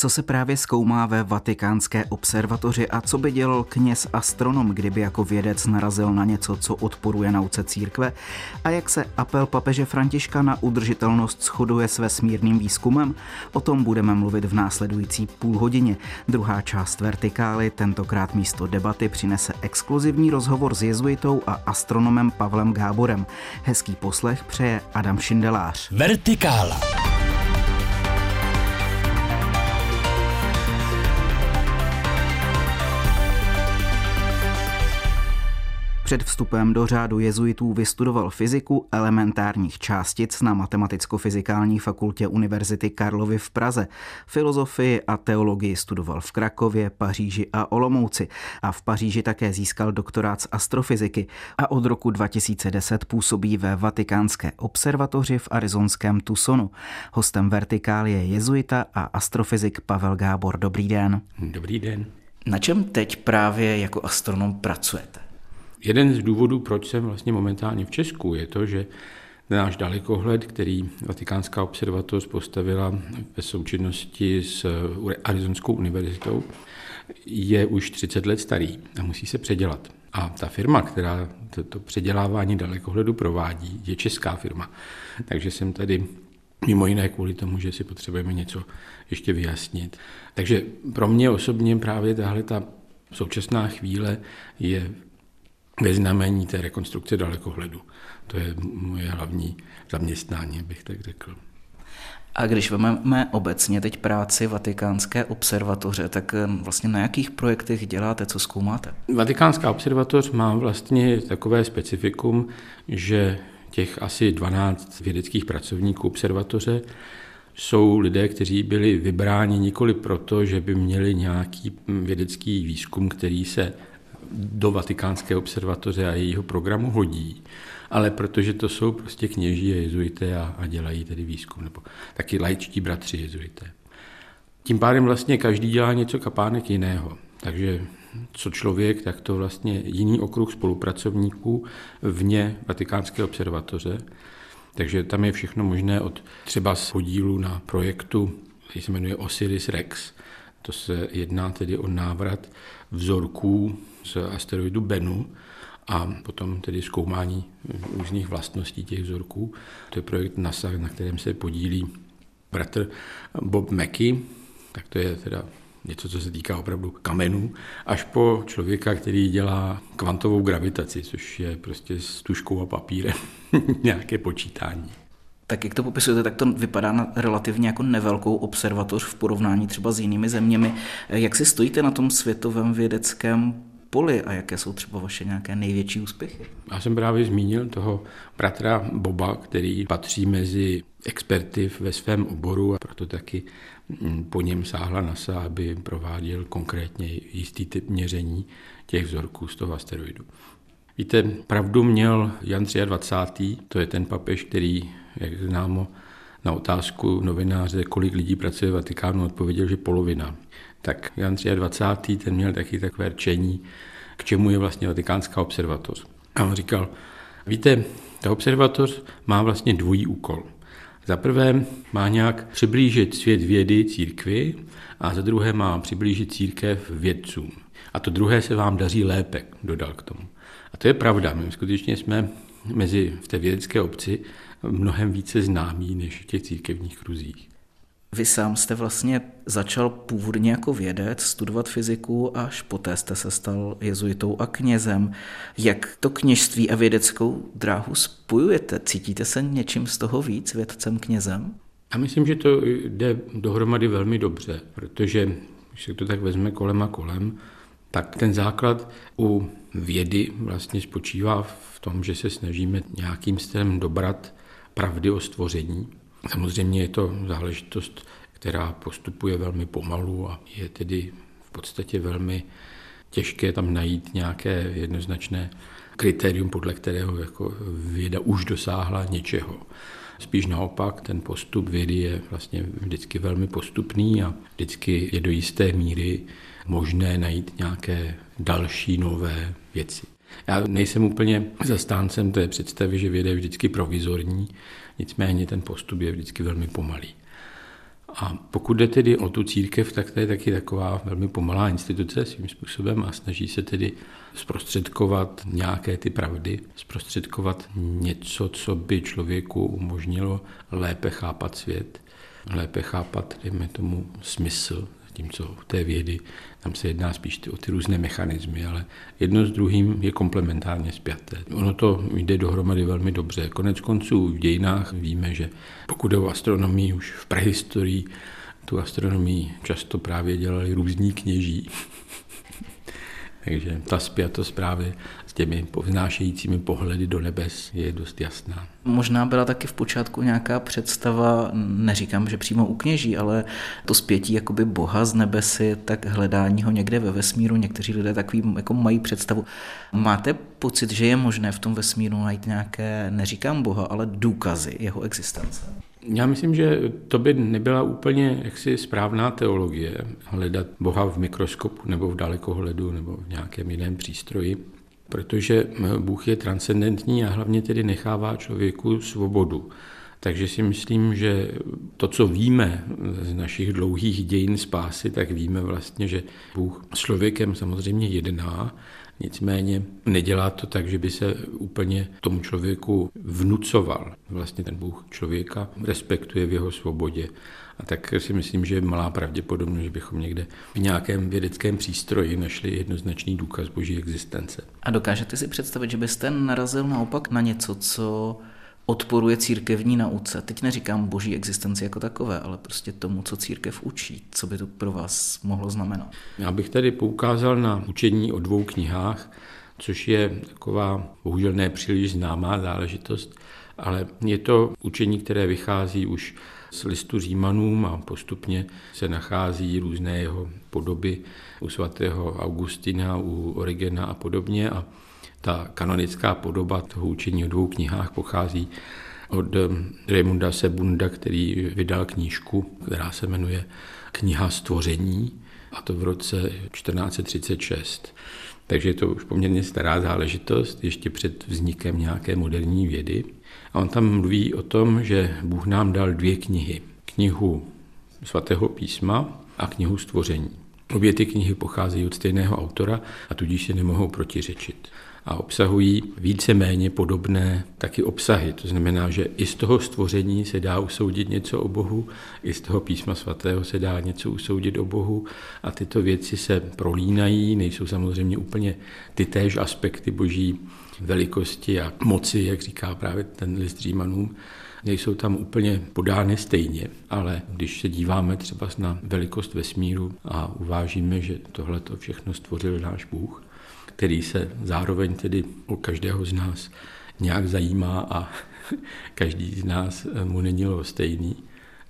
Co se právě zkoumá ve vatikánské observatoři a co by dělal kněz astronom, kdyby jako vědec narazil na něco, co odporuje nauce církve? A jak se apel papeže Františka na udržitelnost shoduje s vesmírným výzkumem? O tom budeme mluvit v následující půl hodině. Druhá část Vertikály tentokrát místo debaty přinese exkluzivní rozhovor s jezuitou a astronomem Pavlem Gáborem. Hezký poslech přeje Adam Šindelář. Vertikála. Před vstupem do řádu jezuitů vystudoval fyziku elementárních částic na Matematicko-fyzikální fakultě Univerzity Karlovy v Praze. Filozofii a teologii studoval v Krakově, Paříži a Olomouci a v Paříži také získal doktorát z astrofyziky a od roku 2010 působí ve Vatikánské observatoři v arizonském Tucsonu. Hostem Vertikál je jezuita a astrofyzik Pavel Gábor. Dobrý den. Dobrý den. Na čem teď právě jako astronom pracujete? Jeden z důvodů, proč jsem vlastně momentálně v Česku, je to, že náš dalekohled, který Vatikánská observatoř postavila ve součinnosti s Arizonskou univerzitou, je už 30 let starý a musí se předělat. A ta firma, která to, to předělávání dalekohledu provádí, je česká firma. Takže jsem tady mimo jiné kvůli tomu, že si potřebujeme něco ještě vyjasnit. Takže pro mě osobně právě tahle ta současná chvíle je ve znamení té rekonstrukce dalekohledu. To je moje hlavní zaměstnání, bych tak řekl. A když vezmeme obecně teď práci Vatikánské observatoře, tak vlastně na jakých projektech děláte, co zkoumáte? Vatikánská observatoř má vlastně takové specifikum, že těch asi 12 vědeckých pracovníků observatoře jsou lidé, kteří byli vybráni nikoli proto, že by měli nějaký vědecký výzkum, který se do Vatikánské observatoře a jejího programu hodí, ale protože to jsou prostě kněží a jezuité a, a dělají tedy výzkum, nebo taky laičtí bratři jezuité. Tím pádem vlastně každý dělá něco kapánek jiného. Takže co člověk, tak to vlastně jiný okruh spolupracovníků vně Vatikánské observatoře. Takže tam je všechno možné od třeba z podílu na projektu, který se jmenuje Osiris Rex. To se jedná tedy o návrat vzorků z asteroidu Bennu a potom tedy zkoumání různých vlastností těch vzorků. To je projekt NASA, na kterém se podílí bratr Bob Mackey, tak to je teda něco, co se týká opravdu kamenů, až po člověka, který dělá kvantovou gravitaci, což je prostě s tuškou a papírem nějaké počítání. Tak jak to popisujete, tak to vypadá na relativně jako nevelkou observatoř v porovnání třeba s jinými zeměmi. Jak si stojíte na tom světovém vědeckém poli a jaké jsou třeba vaše nějaké největší úspěchy? Já jsem právě zmínil toho bratra Boba, který patří mezi experty ve svém oboru a proto taky mm, po něm sáhla NASA, aby prováděl konkrétně jistý typ měření těch vzorků z toho asteroidu. Víte, pravdu měl Jan 23. To je ten papež, který, jak známo, na otázku novináře, kolik lidí pracuje v Vatikánu, odpověděl, že polovina. Tak Jan 23. ten měl taky takové rčení, k čemu je vlastně Vatikánská observatoř. A on říkal, víte, ta observatoř má vlastně dvojí úkol. Za prvé má nějak přiblížit svět vědy církvi a za druhé má přiblížit církev vědcům. A to druhé se vám daří lépe, dodal k tomu. A to je pravda. My skutečně jsme mezi v té vědecké obci mnohem více známí než v těch církevních kruzích. Vy sám jste vlastně začal původně jako vědec studovat fyziku, až poté jste se stal jezuitou a knězem. Jak to kněžství a vědeckou dráhu spojujete? Cítíte se něčím z toho víc vědcem knězem? A myslím, že to jde dohromady velmi dobře, protože když se to tak vezme kolem a kolem, tak ten základ u vědy vlastně spočívá v tom, že se snažíme nějakým stylem dobrat pravdy o stvoření. Samozřejmě je to záležitost, která postupuje velmi pomalu a je tedy v podstatě velmi těžké tam najít nějaké jednoznačné kritérium, podle kterého jako věda už dosáhla něčeho. Spíš naopak, ten postup vědy je vlastně vždycky velmi postupný a vždycky je do jisté míry možné najít nějaké další nové věci. Já nejsem úplně zastáncem té představy, že věda je vždycky provizorní, nicméně ten postup je vždycky velmi pomalý. A pokud jde tedy o tu církev, tak to je taky taková velmi pomalá instituce svým způsobem a snaží se tedy zprostředkovat nějaké ty pravdy, zprostředkovat něco, co by člověku umožnilo lépe chápat svět, lépe chápat, dejme tomu, smysl, zatímco u té vědy tam se jedná spíš o ty různé mechanismy, ale jedno s druhým je komplementárně spjaté. Ono to jde dohromady velmi dobře. Konec konců v dějinách víme, že pokud jde o astronomii už v prehistorii, tu astronomii často právě dělali různí kněží. Takže ta spjatost právě s těmi povznášejícími pohledy do nebes je dost jasná. Možná byla taky v počátku nějaká představa, neříkám, že přímo u kněží, ale to zpětí jakoby Boha z nebesy, tak hledání ho někde ve vesmíru. Někteří lidé takový jako mají představu. Máte pocit, že je možné v tom vesmíru najít nějaké, neříkám Boha, ale důkazy jeho existence? Já myslím, že to by nebyla úplně jaksi správná teologie, hledat Boha v mikroskopu nebo v dalekohledu nebo v nějakém jiném přístroji, protože Bůh je transcendentní a hlavně tedy nechává člověku svobodu. Takže si myslím, že to, co víme z našich dlouhých dějin spásy, tak víme vlastně, že Bůh s člověkem samozřejmě jedná, Nicméně nedělá to tak, že by se úplně tomu člověku vnucoval. Vlastně ten Bůh člověka respektuje v jeho svobodě. A tak si myslím, že je malá pravděpodobnost, že bychom někde v nějakém vědeckém přístroji našli jednoznačný důkaz boží existence. A dokážete si představit, že byste narazil naopak na něco, co odporuje církevní nauce. Teď neříkám boží existenci jako takové, ale prostě tomu, co církev učí. Co by to pro vás mohlo znamenat? Já bych tady poukázal na učení o dvou knihách, což je taková bohužel ne příliš známá záležitost, ale je to učení, které vychází už z listu Římanům a postupně se nachází různé jeho podoby u svatého Augustina, u Origena a podobně. A ta kanonická podoba toho učení o dvou knihách pochází od Raymunda Sebunda, který vydal knížku, která se jmenuje Kniha stvoření, a to v roce 1436. Takže je to už poměrně stará záležitost, ještě před vznikem nějaké moderní vědy. A on tam mluví o tom, že Bůh nám dal dvě knihy. Knihu svatého písma a knihu stvoření. Obě ty knihy pocházejí od stejného autora a tudíž se nemohou protiřečit a obsahují více-méně podobné taky obsahy. To znamená, že i z toho stvoření se dá usoudit něco o Bohu, i z toho písma svatého se dá něco usoudit o Bohu a tyto věci se prolínají, nejsou samozřejmě úplně ty též aspekty boží velikosti a moci, jak říká právě ten list Římanům, nejsou tam úplně podány stejně, ale když se díváme třeba na velikost vesmíru a uvážíme, že tohle to všechno stvořil náš Bůh, který se zároveň tedy o každého z nás nějak zajímá a každý z nás mu není stejný,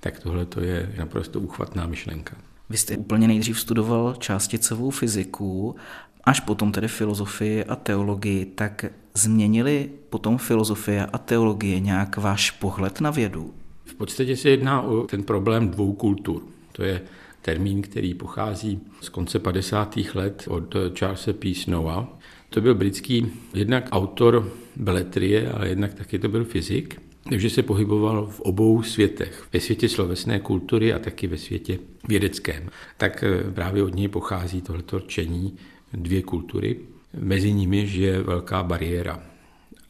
tak tohle to je naprosto uchvatná myšlenka. Vy jste úplně nejdřív studoval částicovou fyziku, až potom tedy filozofii a teologii, tak změnili potom filozofie a teologie nějak váš pohled na vědu? V podstatě se jedná o ten problém dvou kultur. To je termín, který pochází z konce 50. let od Charlesa P. Snowa. To byl britský jednak autor beletrie, ale jednak taky to byl fyzik. Takže se pohyboval v obou světech, ve světě slovesné kultury a taky ve světě vědeckém. Tak eh, právě od něj pochází tohleto čení dvě kultury. Mezi nimi je velká bariéra.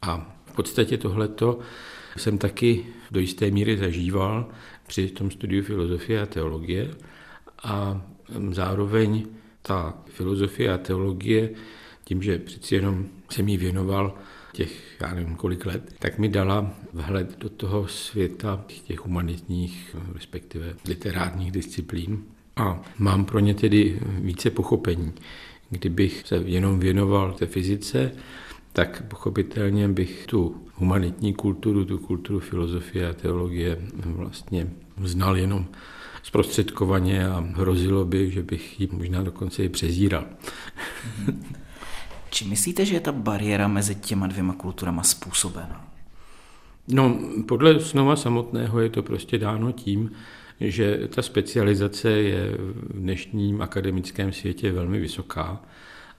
A v podstatě tohleto jsem taky do jisté míry zažíval při tom studiu filozofie a teologie, a zároveň ta filozofie a teologie, tím, že přeci jenom jsem jí věnoval těch, já nevím kolik let, tak mi dala vhled do toho světa těch humanitních, respektive literárních disciplín. A mám pro ně tedy více pochopení. Kdybych se jenom věnoval té fyzice, tak pochopitelně bych tu humanitní kulturu, tu kulturu filozofie a teologie vlastně znal jenom zprostředkovaně a hrozilo by, že bych ji možná dokonce i přezíral. Či myslíte, že je ta bariéra mezi těma dvěma kulturama způsobena? No, podle Snova samotného je to prostě dáno tím, že ta specializace je v dnešním akademickém světě velmi vysoká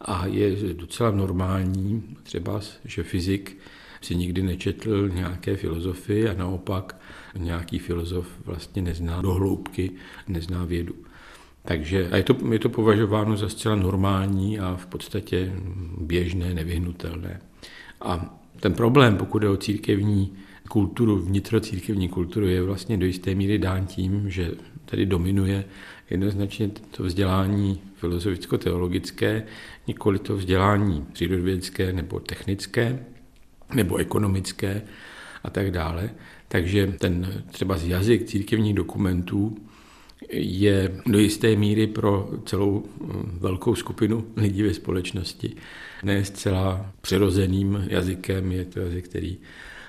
a je docela normální, třeba, že fyzik si nikdy nečetl nějaké filozofii a naopak nějaký filozof vlastně nezná do hloubky, nezná vědu. Takže a je, to, je to považováno za zcela normální a v podstatě běžné, nevyhnutelné. A ten problém, pokud je o církevní kulturu, vnitrocírkevní kulturu, je vlastně do jisté míry dán tím, že tady dominuje jednoznačně to vzdělání filozoficko-teologické, nikoli to vzdělání přírodovědecké nebo technické nebo ekonomické a tak dále. Takže ten třeba z jazyk církevních dokumentů je do jisté míry pro celou eh, velkou skupinu lidí ve společnosti ne zcela přirozeným jazykem, je to jazyk, který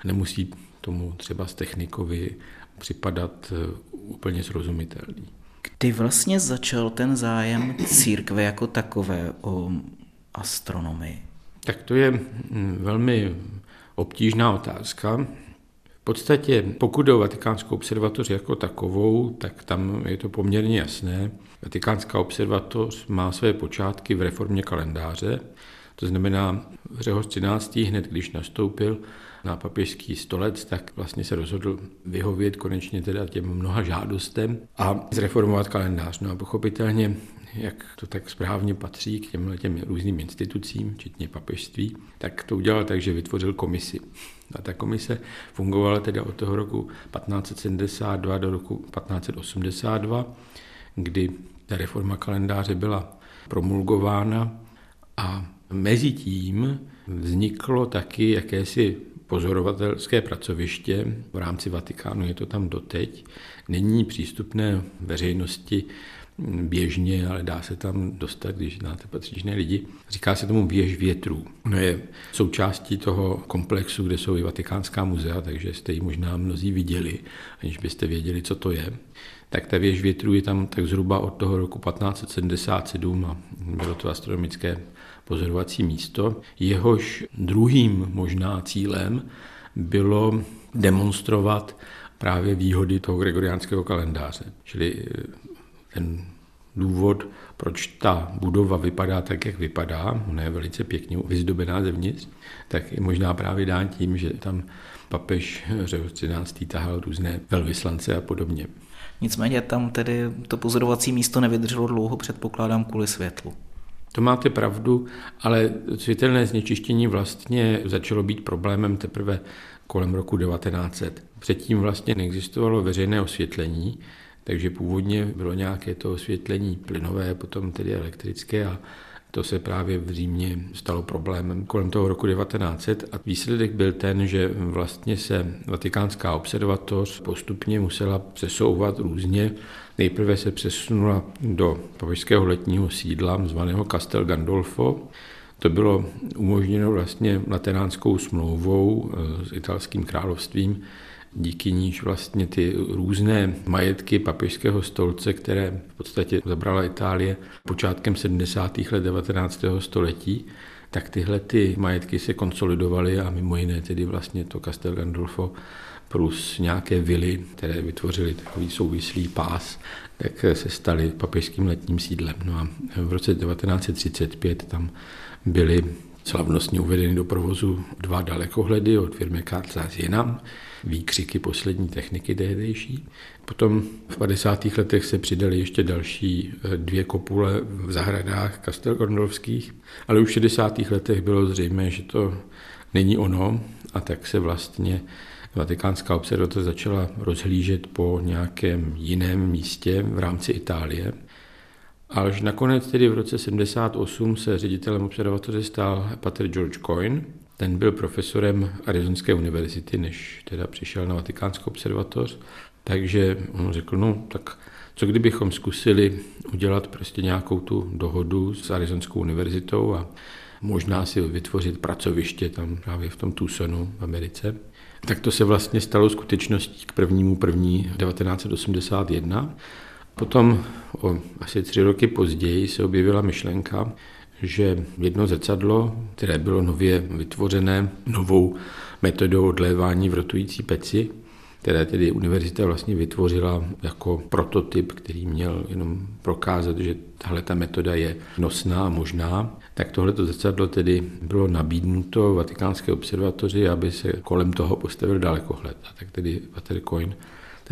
nemusí tomu třeba z technikovi připadat eh, úplně srozumitelný. Kdy vlastně začal ten zájem církve jako takové o astronomii? Tak to je hm, velmi obtížná otázka. V podstatě, pokud jde o Vatikánskou observatoř jako takovou, tak tam je to poměrně jasné. Vatikánská observatoř má své počátky v reformě kalendáře, to znamená, Řehoř 13. hned když nastoupil na papežský stolec, tak vlastně se rozhodl vyhovět konečně teda těm mnoha žádostem a zreformovat kalendář. No a pochopitelně jak to tak správně patří k těm, těm různým institucím, včetně papežství, tak to udělal tak, že vytvořil komisi. A ta komise fungovala teda od toho roku 1572 do roku 1582, kdy ta reforma kalendáře byla promulgována a Mezitím vzniklo taky jakési pozorovatelské pracoviště v rámci Vatikánu, je to tam doteď. Není přístupné veřejnosti běžně, ale dá se tam dostat, když znáte patřičné lidi. Říká se tomu věž větrů. No je součástí toho komplexu, kde jsou i Vatikánská muzea, takže jste ji možná mnozí viděli, aniž byste věděli, co to je. Tak ta věž větrů je tam tak zhruba od toho roku 1577 a bylo to astronomické pozorovací místo. Jehož druhým možná cílem bylo demonstrovat právě výhody toho gregoriánského kalendáře. Čili ten důvod, proč ta budova vypadá tak, jak vypadá, ona je velice pěkně vyzdobená zevnitř, tak je možná právě dán tím, že tam papež Řehoř 13. tahal různé velvyslance a podobně. Nicméně tam tedy to pozorovací místo nevydrželo dlouho, předpokládám, kvůli světlu. To máte pravdu, ale světelné znečištění vlastně začalo být problémem teprve kolem roku 1900. Předtím vlastně neexistovalo veřejné osvětlení, takže původně bylo nějaké to osvětlení plynové, potom tedy elektrické a to se právě v Římě stalo problémem kolem toho roku 1900 a výsledek byl ten, že vlastně se Vatikánská observatoř postupně musela přesouvat různě. Nejprve se přesunula do papežského letního sídla zvaného Castel Gandolfo, to bylo umožněno vlastně lateránskou smlouvou eh, s italským královstvím, díky níž vlastně ty různé majetky papežského stolce, které v podstatě zabrala Itálie počátkem 70. let 19. století, tak tyhle ty majetky se konsolidovaly a mimo jiné tedy vlastně to Castel Gandolfo plus nějaké vily, které vytvořily takový souvislý pás, tak se staly papežským letním sídlem. No a v roce 1935 tam byly slavnostně uvedeny do provozu dva dalekohledy od firmy Carl Jenam, výkřiky poslední techniky tehdejší. Potom v 50. letech se přidaly ještě další eh, dvě kopule v zahradách kastelgorndolských, ale už v 60. letech bylo zřejmé, že to není ono a tak se vlastně Vatikánská observatoř začala rozhlížet po nějakém jiném místě v rámci Itálie. Až nakonec tedy v roce 78 se ředitelem observatoře stal Pater George Coyne, ten byl profesorem Arizonské univerzity, než teda přišel na Vatikánskou observatoř, takže on řekl, no tak co kdybychom zkusili udělat prostě nějakou tu dohodu s Arizonskou univerzitou a možná si vytvořit pracoviště tam právě v tom Tucsonu v Americe. Tak to se vlastně stalo skutečností k prvnímu první 1981. Potom o asi tři roky později se objevila myšlenka, že jedno zrcadlo, které bylo nově vytvořené novou metodou odlévání v rotující peci, které tedy univerzita vlastně vytvořila jako prototyp, který měl jenom prokázat, že tahle ta metoda je nosná a možná, tak tohleto zrcadlo tedy bylo nabídnuto Vatikánské observatoři, aby se kolem toho postavil dalekohled. A tak tedy Watercoin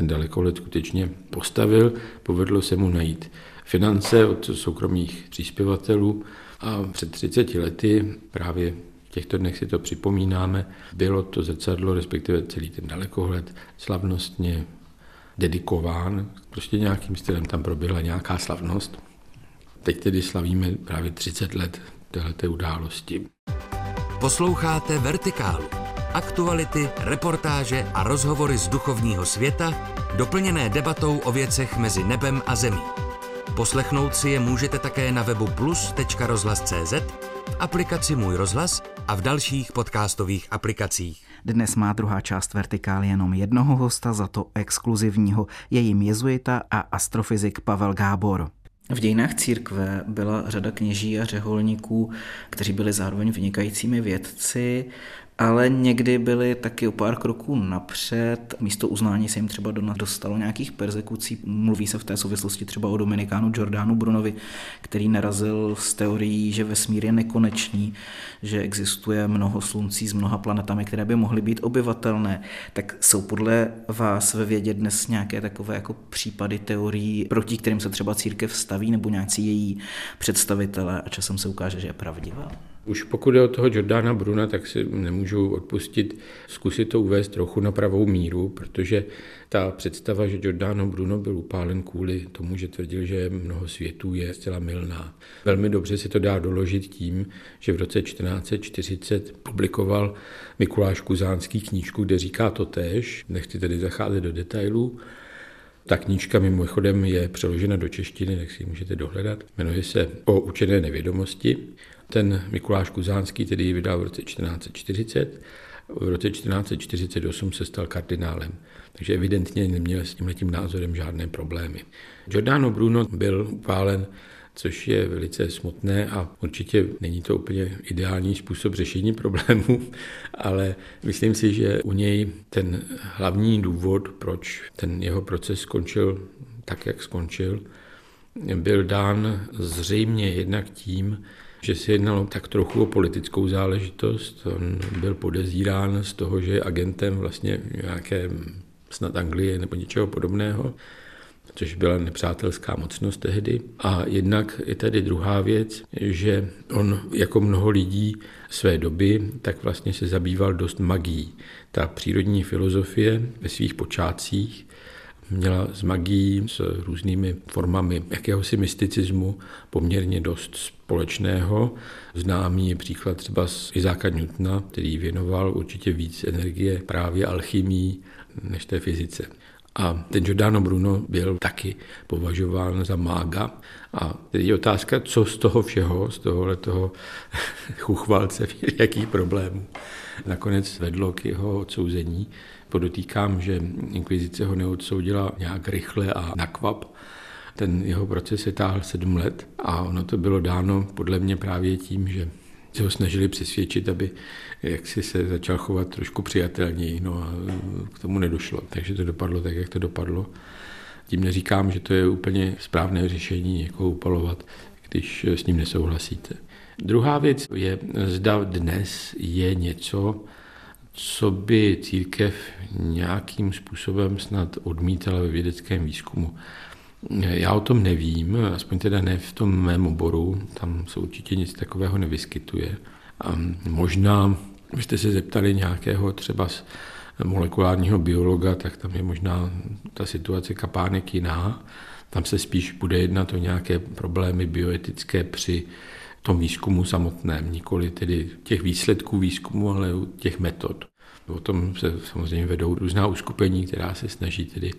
ten dalekohled skutečně postavil, povedlo se mu najít finance od soukromých příspěvatelů a před 30 lety právě v těchto dnech si to připomínáme, bylo to zrcadlo, respektive celý ten dalekohled, slavnostně dedikován. Prostě nějakým stylem tam proběhla nějaká slavnost. Teď tedy slavíme právě 30 let téhleté události. Posloucháte Vertikálu. Aktuality, reportáže a rozhovory z duchovního světa, doplněné debatou o věcech mezi nebem a zemí. Poslechnout si je můžete také na webu plus.rozhlas.cz, v aplikaci Můj rozhlas a v dalších podcastových aplikacích. Dnes má druhá část Vertikály jenom jednoho hosta, za to exkluzivního. Je jim jezuita a astrofyzik Pavel Gábor. V dějinách církve byla řada kněží a řeholníků, kteří byli zároveň vynikajícími vědci ale někdy byli taky o pár kroků napřed. Místo uznání se jim třeba dostalo nějakých persekucí. Mluví se v té souvislosti třeba o Dominikánu Jordánu Brunovi, který narazil s teorií, že vesmír je nekonečný, že existuje mnoho sluncí s mnoha planetami, které by mohly být obyvatelné. Tak jsou podle vás ve vědě dnes nějaké takové jako případy teorií, proti kterým se třeba církev staví, nebo nějací její představitelé a časem se ukáže, že je pravdivá? Už pokud je o toho Jordana Bruna, tak si nemůžu odpustit zkusit to uvést trochu na pravou míru, protože ta představa, že Giordano Bruno byl upálen kvůli tomu, že tvrdil, že mnoho světů je zcela milná. Velmi dobře se to dá doložit tím, že v roce 1440 publikoval Mikuláš Kuzánský knížku, kde říká to tež, nechci tedy zacházet do detailů, ta knížka mimochodem je přeložena do češtiny, tak si ji můžete dohledat. Jmenuje se O učené nevědomosti. Ten Mikuláš Kuzánský tedy ji vydal v roce 1440. V roce 1448 se stal kardinálem, takže evidentně neměl s tímhletím názorem žádné problémy. Giordano Bruno byl upálen což je velice smutné a určitě není to úplně ideální způsob řešení problémů, ale myslím si, že u něj ten hlavní důvod, proč ten jeho proces skončil tak, jak skončil, byl dán zřejmě jednak tím, že se jednalo tak trochu o politickou záležitost. On byl podezírán z toho, že je agentem vlastně nějaké snad Anglie nebo něčeho podobného, což byla nepřátelská mocnost tehdy. A jednak je tady druhá věc, že on jako mnoho lidí své doby, tak vlastně se zabýval dost magií. Ta přírodní filozofie ve svých počátcích měla s magií, s různými formami jakéhosi mysticismu poměrně dost společného. Známý je příklad třeba z Izáka Newtona, který věnoval určitě víc energie právě alchymii než té fyzice. A ten Giordano Bruno byl taky považován za mága. A teď je otázka, co z toho všeho, z tohohle toho chuchvalce, jakých problémů nakonec vedlo k jeho odsouzení. Podotýkám, že inkvizice ho neodsoudila nějak rychle a nakvap. Ten jeho proces se táhl sedm let a ono to bylo dáno podle mě právě tím, že se ho snažili přesvědčit, aby jak si se začal chovat trošku přijatelněji, no a k tomu nedošlo. Takže to dopadlo tak, jak to dopadlo. Tím neříkám, že to je úplně správné řešení někoho upalovat, když s ním nesouhlasíte. Druhá věc je, zda dnes je něco, co by církev nějakým způsobem snad odmítala ve vědeckém výzkumu. Já o tom nevím, aspoň teda ne v tom mém oboru, tam se určitě nic takového nevyskytuje. A možná, byste se zeptali nějakého třeba molekulárního biologa, tak tam je možná ta situace kapánek jiná. Tam se spíš bude jednat o nějaké problémy bioetické při tom výzkumu samotném, nikoli tedy těch výsledků výzkumu, ale těch metod. O tom se samozřejmě vedou různá uskupení, která se snaží tedy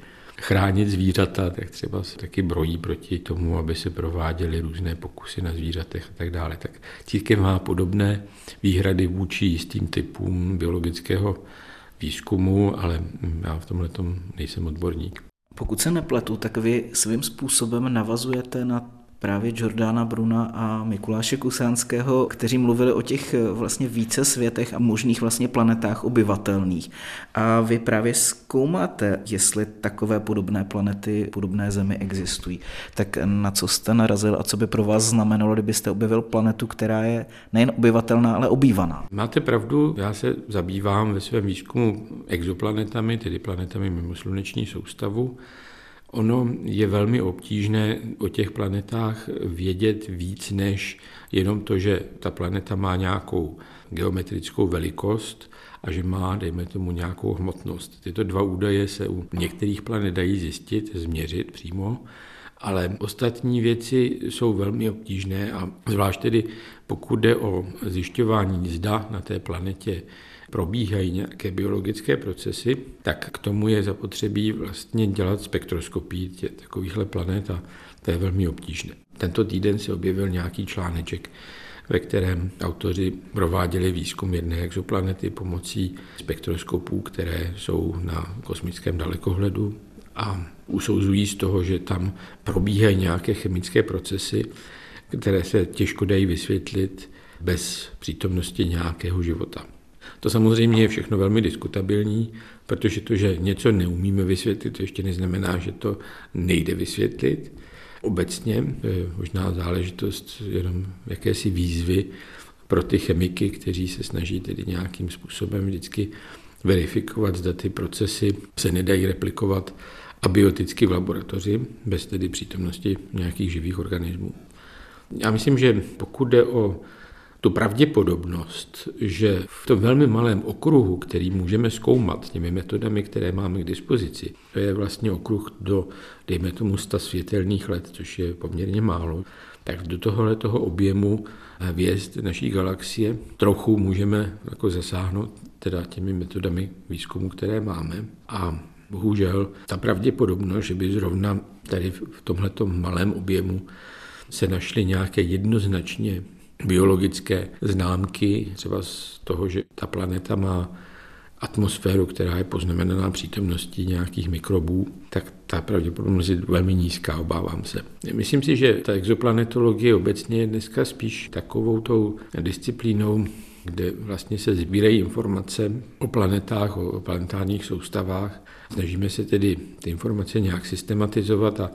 chránit zvířata, tak třeba se taky brojí proti tomu, aby se prováděly různé pokusy na zvířatech a tak dále. Tak církev má podobné výhrady vůči jistým typům biologického výzkumu, ale já v tomhle nejsem odborník. Pokud se nepletu, tak vy svým způsobem navazujete na právě Jordana Bruna a Mikuláše Kusánského, kteří mluvili o těch eh, vlastně více světech a možných vlastně planetách obyvatelných. A vy právě zkoumáte, jestli takové podobné planety, podobné zemi existují. Tak na co jste narazil a co by pro vás znamenalo, kdybyste objevil planetu, která je nejen obyvatelná, ale obývaná? Máte pravdu, já se zabývám ve svém výzkumu exoplanetami, tedy planetami mimo sluneční soustavu. Ono je velmi obtížné o těch planetách vědět víc než jenom to, že ta planeta má nějakou geometrickou velikost a že má, dejme tomu, nějakou hmotnost. Tyto dva údaje se u některých planet dají zjistit, změřit přímo, ale ostatní věci jsou velmi obtížné a zvlášť tedy pokud jde o zjišťování, zda na té planetě probíhají nějaké biologické procesy, tak k tomu je zapotřebí vlastně dělat spektroskopii tě, takovýchhle planet a to je velmi obtížné. Tento týden se objevil nějaký článeček, ve kterém autoři prováděli výzkum jedné exoplanety pomocí spektroskopů, které jsou na kosmickém dalekohledu a usouzují z toho, že tam probíhají nějaké chemické procesy, které se těžko dají vysvětlit bez přítomnosti nějakého života. To samozřejmě je všechno velmi diskutabilní, protože to, že něco neumíme vysvětlit, to ještě neznamená, že to nejde vysvětlit. Obecně možná záležitost jenom jakési výzvy pro ty chemiky, kteří se snaží tedy nějakým způsobem vždycky verifikovat, zda ty procesy se nedají replikovat abioticky v laboratoři, bez tedy přítomnosti nějakých živých organismů. Já myslím, že pokud jde o tu pravděpodobnost, že v tom velmi malém okruhu, který můžeme zkoumat těmi metodami, které máme k dispozici, to je vlastně okruh do, dejme tomu, 100 světelných let, což je poměrně málo, tak do tohohle toho objemu hvězd naší galaxie trochu můžeme jako zasáhnout teda těmi metodami výzkumu, které máme. A bohužel ta pravděpodobnost, že by zrovna tady v tomhle malém objemu se našly nějaké jednoznačně biologické známky, třeba z toho, že ta planeta má atmosféru, která je poznamenaná přítomností nějakých mikrobů, tak ta pravděpodobnost je velmi nízká, obávám se. Myslím si, že ta exoplanetologie obecně je dneska spíš takovou tou disciplínou, kde vlastně se sbírají informace o planetách, o planetárních soustavách. Snažíme se tedy ty informace nějak systematizovat a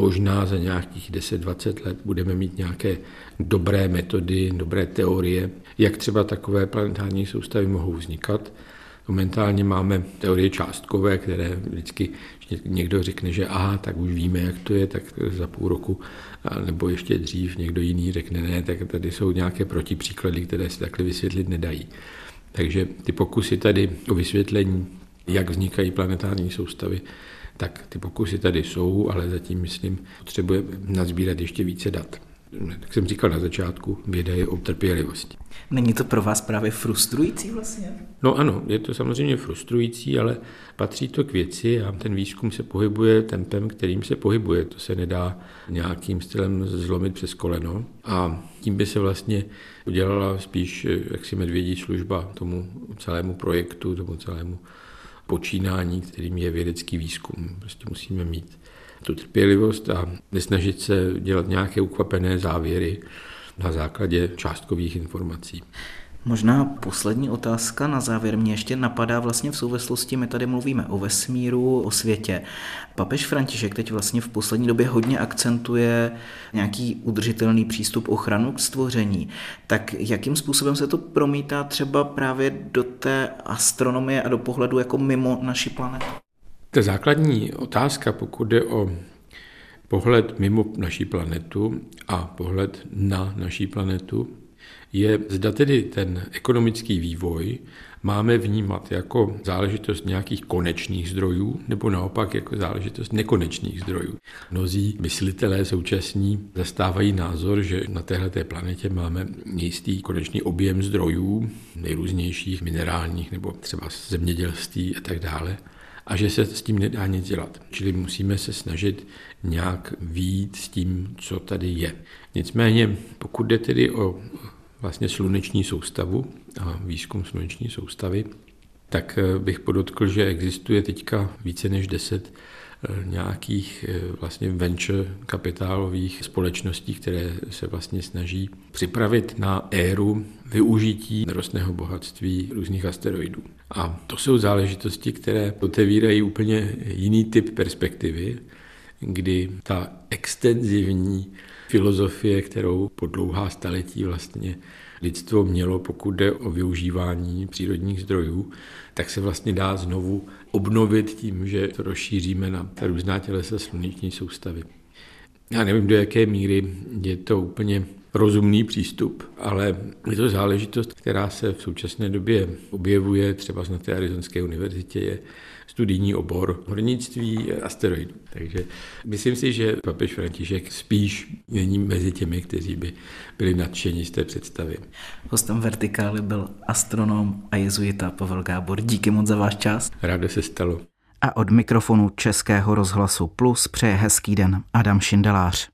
možná za nějakých 10-20 let budeme mít nějaké dobré metody, dobré teorie, jak třeba takové planetární soustavy mohou vznikat. Momentálně máme teorie částkové, které vždycky někdo řekne, že aha, tak už víme, jak to je, tak za půl roku, nebo ještě dřív někdo jiný řekne ne, tak tady jsou nějaké protipříklady, které se takhle vysvětlit nedají. Takže ty pokusy tady o vysvětlení, jak vznikají planetární soustavy, tak ty pokusy tady jsou, ale zatím, myslím, potřebuje nazbírat ještě více dat. Jak jsem říkal na začátku, věda je o trpělivosti. Není to pro vás právě frustrující vlastně? No ano, je to samozřejmě frustrující, ale patří to k věci a ten výzkum se pohybuje tempem, kterým se pohybuje. To se nedá nějakým stylem zlomit přes koleno a tím by se vlastně udělala spíš jaksi medvědí služba tomu celému projektu, tomu celému počínání, kterým je vědecký výzkum. Prostě musíme mít tu trpělivost a nesnažit se dělat nějaké ukvapené závěry na základě částkových informací. Možná poslední otázka na závěr mě ještě napadá vlastně v souvislosti, my tady mluvíme o vesmíru, o světě. Papež František teď vlastně v poslední době hodně akcentuje nějaký udržitelný přístup ochranu k stvoření. Tak jakým způsobem se to promítá třeba právě do té astronomie a do pohledu jako mimo naši planetu? Ta základní otázka, pokud jde o pohled mimo naší planetu a pohled na naší planetu, je, zda tedy ten ekonomický vývoj máme vnímat jako záležitost nějakých konečných zdrojů, nebo naopak jako záležitost nekonečných zdrojů. Mnozí myslitelé současní zastávají názor, že na této planetě máme jistý konečný objem zdrojů, nejrůznějších minerálních nebo třeba zemědělství a tak dále a že se s tím nedá nic dělat. Čili musíme se snažit nějak výjít s tím, co tady je. Nicméně, pokud jde tedy o vlastně sluneční soustavu a výzkum sluneční soustavy, tak eh, bych podotkl, že existuje teďka více než deset nějakých vlastně venture kapitálových společností, které se vlastně snaží připravit na éru využití nerostného bohatství různých asteroidů. A to jsou záležitosti, které otevírají úplně jiný typ perspektivy, kdy ta extenzivní filozofie, kterou po dlouhá staletí vlastně lidstvo mělo, pokud jde o využívání přírodních zdrojů, tak se vlastně dá znovu obnovit tím, že to rozšíříme na různá tělesa sluneční soustavy. Já nevím, do jaké míry je to úplně rozumný přístup, ale je to záležitost, která se v současné době objevuje třeba na té Arizonské univerzitě, je studijní obor hornictví asteroidů. Takže myslím si, že papež František spíš není mezi těmi, kteří by byli nadšeni z té představy. Hostem Vertikály byl astronom a jezuita Pavel Gábor. Díky moc za váš čas. Ráda se stalo. A od mikrofonu Českého rozhlasu Plus přeje hezký den Adam Šindelář.